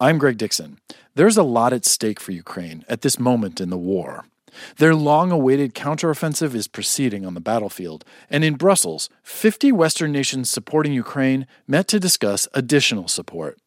I'm Greg Dixon. There's a lot at stake for Ukraine at this moment in the war. Their long awaited counteroffensive is proceeding on the battlefield, and in Brussels, 50 Western nations supporting Ukraine met to discuss additional support.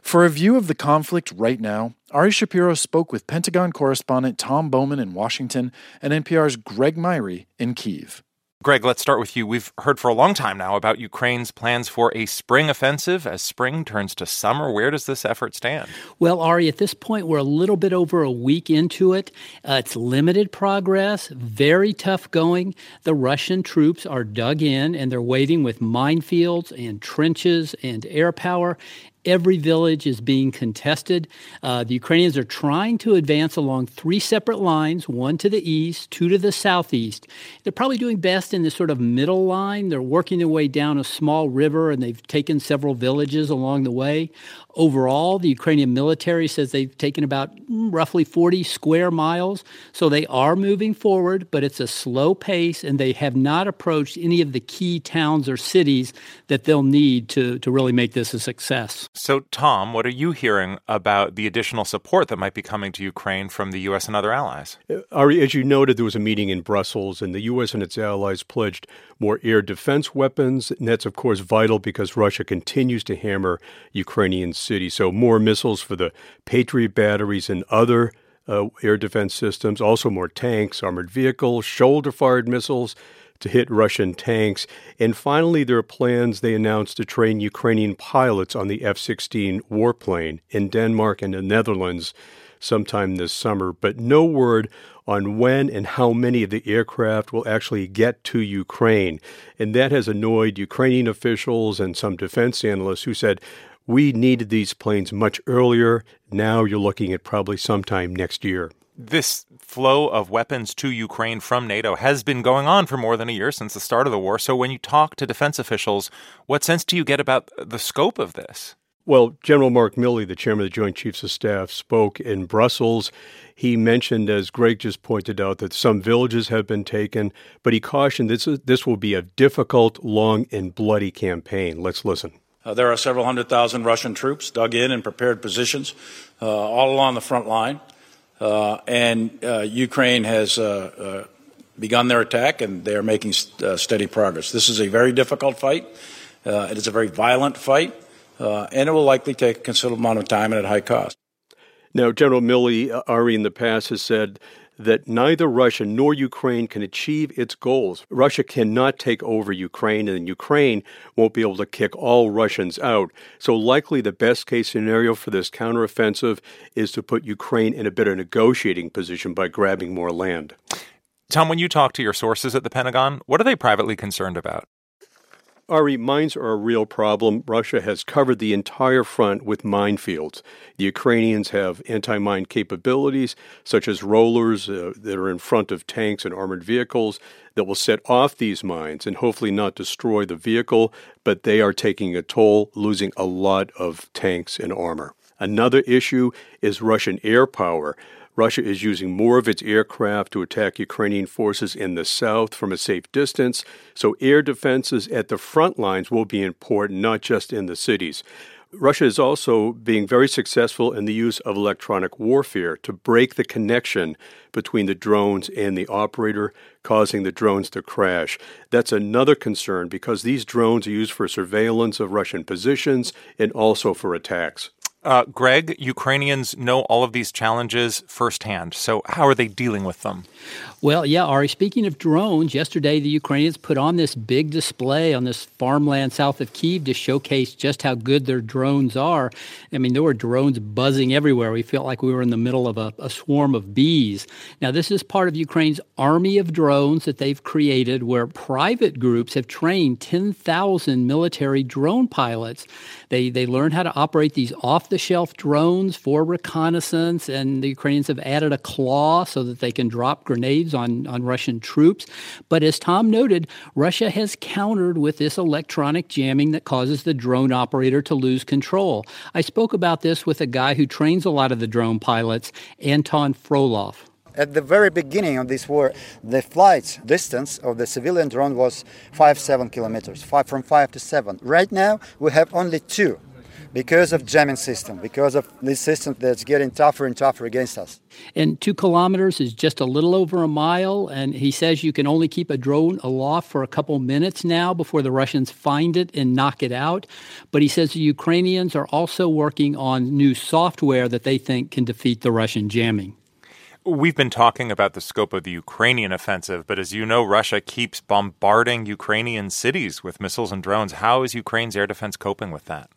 For a view of the conflict right now, Ari Shapiro spoke with Pentagon correspondent Tom Bowman in Washington and NPR's Greg Myre in Kyiv. Greg, let's start with you. We've heard for a long time now about Ukraine's plans for a spring offensive as spring turns to summer. Where does this effort stand? Well, Ari, at this point, we're a little bit over a week into it. Uh, it's limited progress, very tough going. The Russian troops are dug in and they're waiting with minefields and trenches and air power. Every village is being contested. Uh, the Ukrainians are trying to advance along three separate lines one to the east, two to the southeast. They're probably doing best in this sort of middle line. They're working their way down a small river and they've taken several villages along the way. Overall, the Ukrainian military says they've taken about mm, roughly 40 square miles. So they are moving forward, but it's a slow pace and they have not approached any of the key towns or cities that they'll need to, to really make this a success. So, Tom, what are you hearing about the additional support that might be coming to Ukraine from the U.S. and other allies? Uh, Ari, as you noted, there was a meeting in Brussels, and the U.S. and its allies pledged more air defense weapons. And that's, of course, vital because Russia continues to hammer Ukrainian cities. So, more missiles for the Patriot batteries and other uh, air defense systems, also more tanks, armored vehicles, shoulder fired missiles to hit Russian tanks. And finally, there are plans they announced to train Ukrainian pilots on the F 16 warplane in Denmark and the Netherlands sometime this summer, but no word on when and how many of the aircraft will actually get to Ukraine. And that has annoyed Ukrainian officials and some defense analysts who said, we needed these planes much earlier. Now you're looking at probably sometime next year this flow of weapons to Ukraine from NATO has been going on for more than a year since the start of the war. So when you talk to defense officials, what sense do you get about the scope of this? Well, General Mark Milley, the chairman of the Joint Chiefs of Staff, spoke in Brussels. He mentioned, as Greg just pointed out, that some villages have been taken, but he cautioned this, this will be a difficult, long, and bloody campaign. Let's listen. Uh, there are several hundred thousand Russian troops dug in and prepared positions uh, all along the front line. Uh, and uh, Ukraine has uh, begun their attack, and they are making st- steady progress. This is a very difficult fight. it is a very violent fight, and it will likely take a considerable amount of time and at high cost. Now, General Milley, Ari in the past has said that neither Russia nor Ukraine can achieve its goals. Russia cannot take over Ukraine, and Ukraine won't be able to kick all Russians out. So, likely the best case scenario for this counteroffensive is to put Ukraine in a better negotiating position by grabbing more land. Tom, when you talk to your sources at the Pentagon, what are they privately concerned about? Ari, mines are a real problem. Russia has covered the entire front with minefields. The Ukrainians have anti mine capabilities, such as rollers uh, that are in front of tanks and armored vehicles that will set off these mines and hopefully not destroy the vehicle, but they are taking a toll, losing a lot of tanks and armor. Another issue is Russian air power. Russia is using more of its aircraft to attack Ukrainian forces in the south from a safe distance, so air defenses at the front lines will be important, not just in the cities. Russia is also being very successful in the use of electronic warfare to break the connection between the drones and the operator, causing the drones to crash. That's another concern because these drones are used for surveillance of Russian positions and also for attacks. Uh, Greg, Ukrainians know all of these challenges firsthand. So, how are they dealing with them? Well, yeah, Ari, speaking of drones, yesterday the Ukrainians put on this big display on this farmland south of Kyiv to showcase just how good their drones are. I mean, there were drones buzzing everywhere. We felt like we were in the middle of a, a swarm of bees. Now, this is part of Ukraine's army of drones that they've created where private groups have trained 10,000 military drone pilots. They, they learn how to operate these off the shelf drones for reconnaissance, and the Ukrainians have added a claw so that they can drop grenades on, on Russian troops. But as Tom noted, Russia has countered with this electronic jamming that causes the drone operator to lose control. I spoke about this with a guy who trains a lot of the drone pilots, Anton Frolov. At the very beginning of this war, the flight distance of the civilian drone was five, seven kilometers, five from five to seven. Right now, we have only two because of jamming system, because of this system that's getting tougher and tougher against us. And two kilometers is just a little over a mile. And he says you can only keep a drone aloft for a couple minutes now before the Russians find it and knock it out. But he says the Ukrainians are also working on new software that they think can defeat the Russian jamming. We've been talking about the scope of the Ukrainian offensive, but as you know, Russia keeps bombarding Ukrainian cities with missiles and drones. How is Ukraine's air defense coping with that?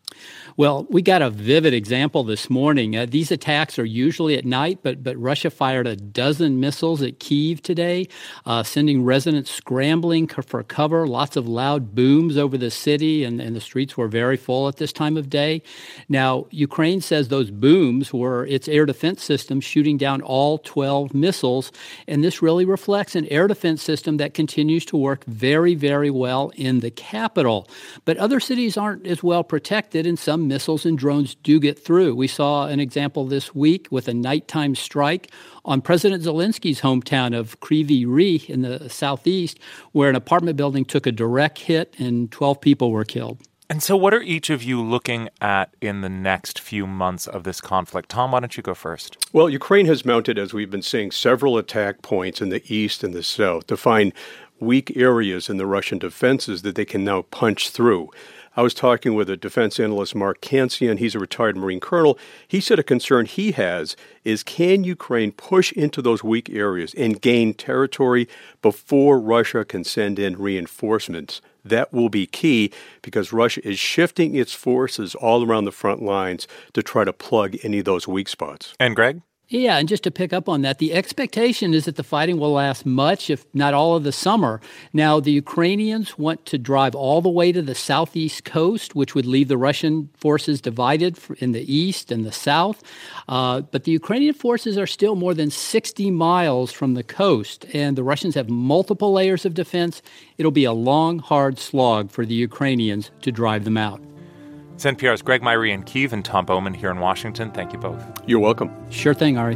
Well, we got a vivid example this morning. Uh, these attacks are usually at night, but but Russia fired a dozen missiles at Kyiv today, uh, sending residents scrambling for cover. Lots of loud booms over the city, and, and the streets were very full at this time of day. Now, Ukraine says those booms were its air defense system shooting down all 12 missiles, and this really reflects an air defense system that continues to work very, very well in the capital. But other cities aren't as well protected, and some missiles and drones do get through. We saw an example this week with a nighttime strike on President Zelensky's hometown of Kryvyi Rih in the southeast, where an apartment building took a direct hit and 12 people were killed. And so, what are each of you looking at in the next few months of this conflict? Tom, why don't you go first? Well, Ukraine has mounted, as we've been seeing, several attack points in the east and the south to find weak areas in the Russian defenses that they can now punch through. I was talking with a defense analyst, Mark Cancian. He's a retired Marine colonel. He said a concern he has is can Ukraine push into those weak areas and gain territory before Russia can send in reinforcements? That will be key because Russia is shifting its forces all around the front lines to try to plug any of those weak spots. And Greg? Yeah, and just to pick up on that, the expectation is that the fighting will last much, if not all of the summer. Now, the Ukrainians want to drive all the way to the southeast coast, which would leave the Russian forces divided in the east and the south. Uh, but the Ukrainian forces are still more than 60 miles from the coast, and the Russians have multiple layers of defense. It'll be a long, hard slog for the Ukrainians to drive them out. It's NPR's Greg Myre in Kyiv and Tom Bowman here in Washington. Thank you both. You're welcome. Sure thing, Ari.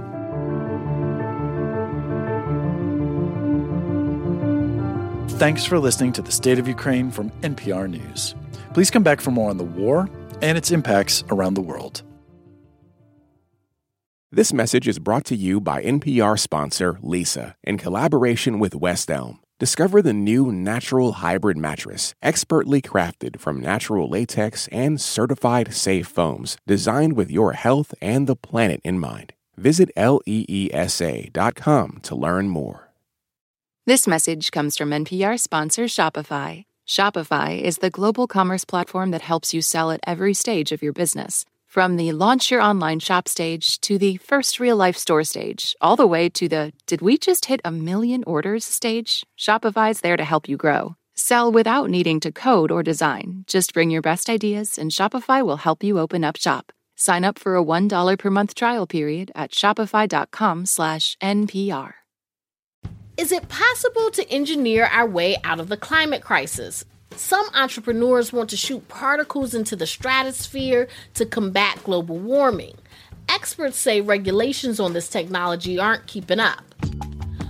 Thanks for listening to the State of Ukraine from NPR News. Please come back for more on the war and its impacts around the world. This message is brought to you by NPR sponsor Leesa in collaboration with West Elm. Discover the new natural hybrid mattress, expertly crafted from natural latex and certified safe foams, designed with your health and the planet in mind. Visit leesa.com to learn more. This message comes from NPR sponsor Shopify. Shopify is the global commerce platform that helps you sell at every stage of your business. From the launch your online shop stage to the first real life store stage, all the way to the did we just hit a million orders stage, Shopify's there to help you grow. Sell without needing to code or design. Just bring your best ideas and Shopify will help you open up shop. Sign up for a $1 per month trial period at shopify.com slash NPR. Is it possible to engineer our way out of the climate crisis? Some entrepreneurs want to shoot particles into the stratosphere to combat global warming. Experts say regulations on this technology aren't keeping up.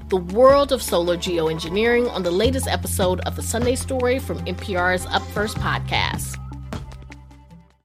The world of solar geoengineering on the latest episode of the Sunday Story from NPR's Up First podcast.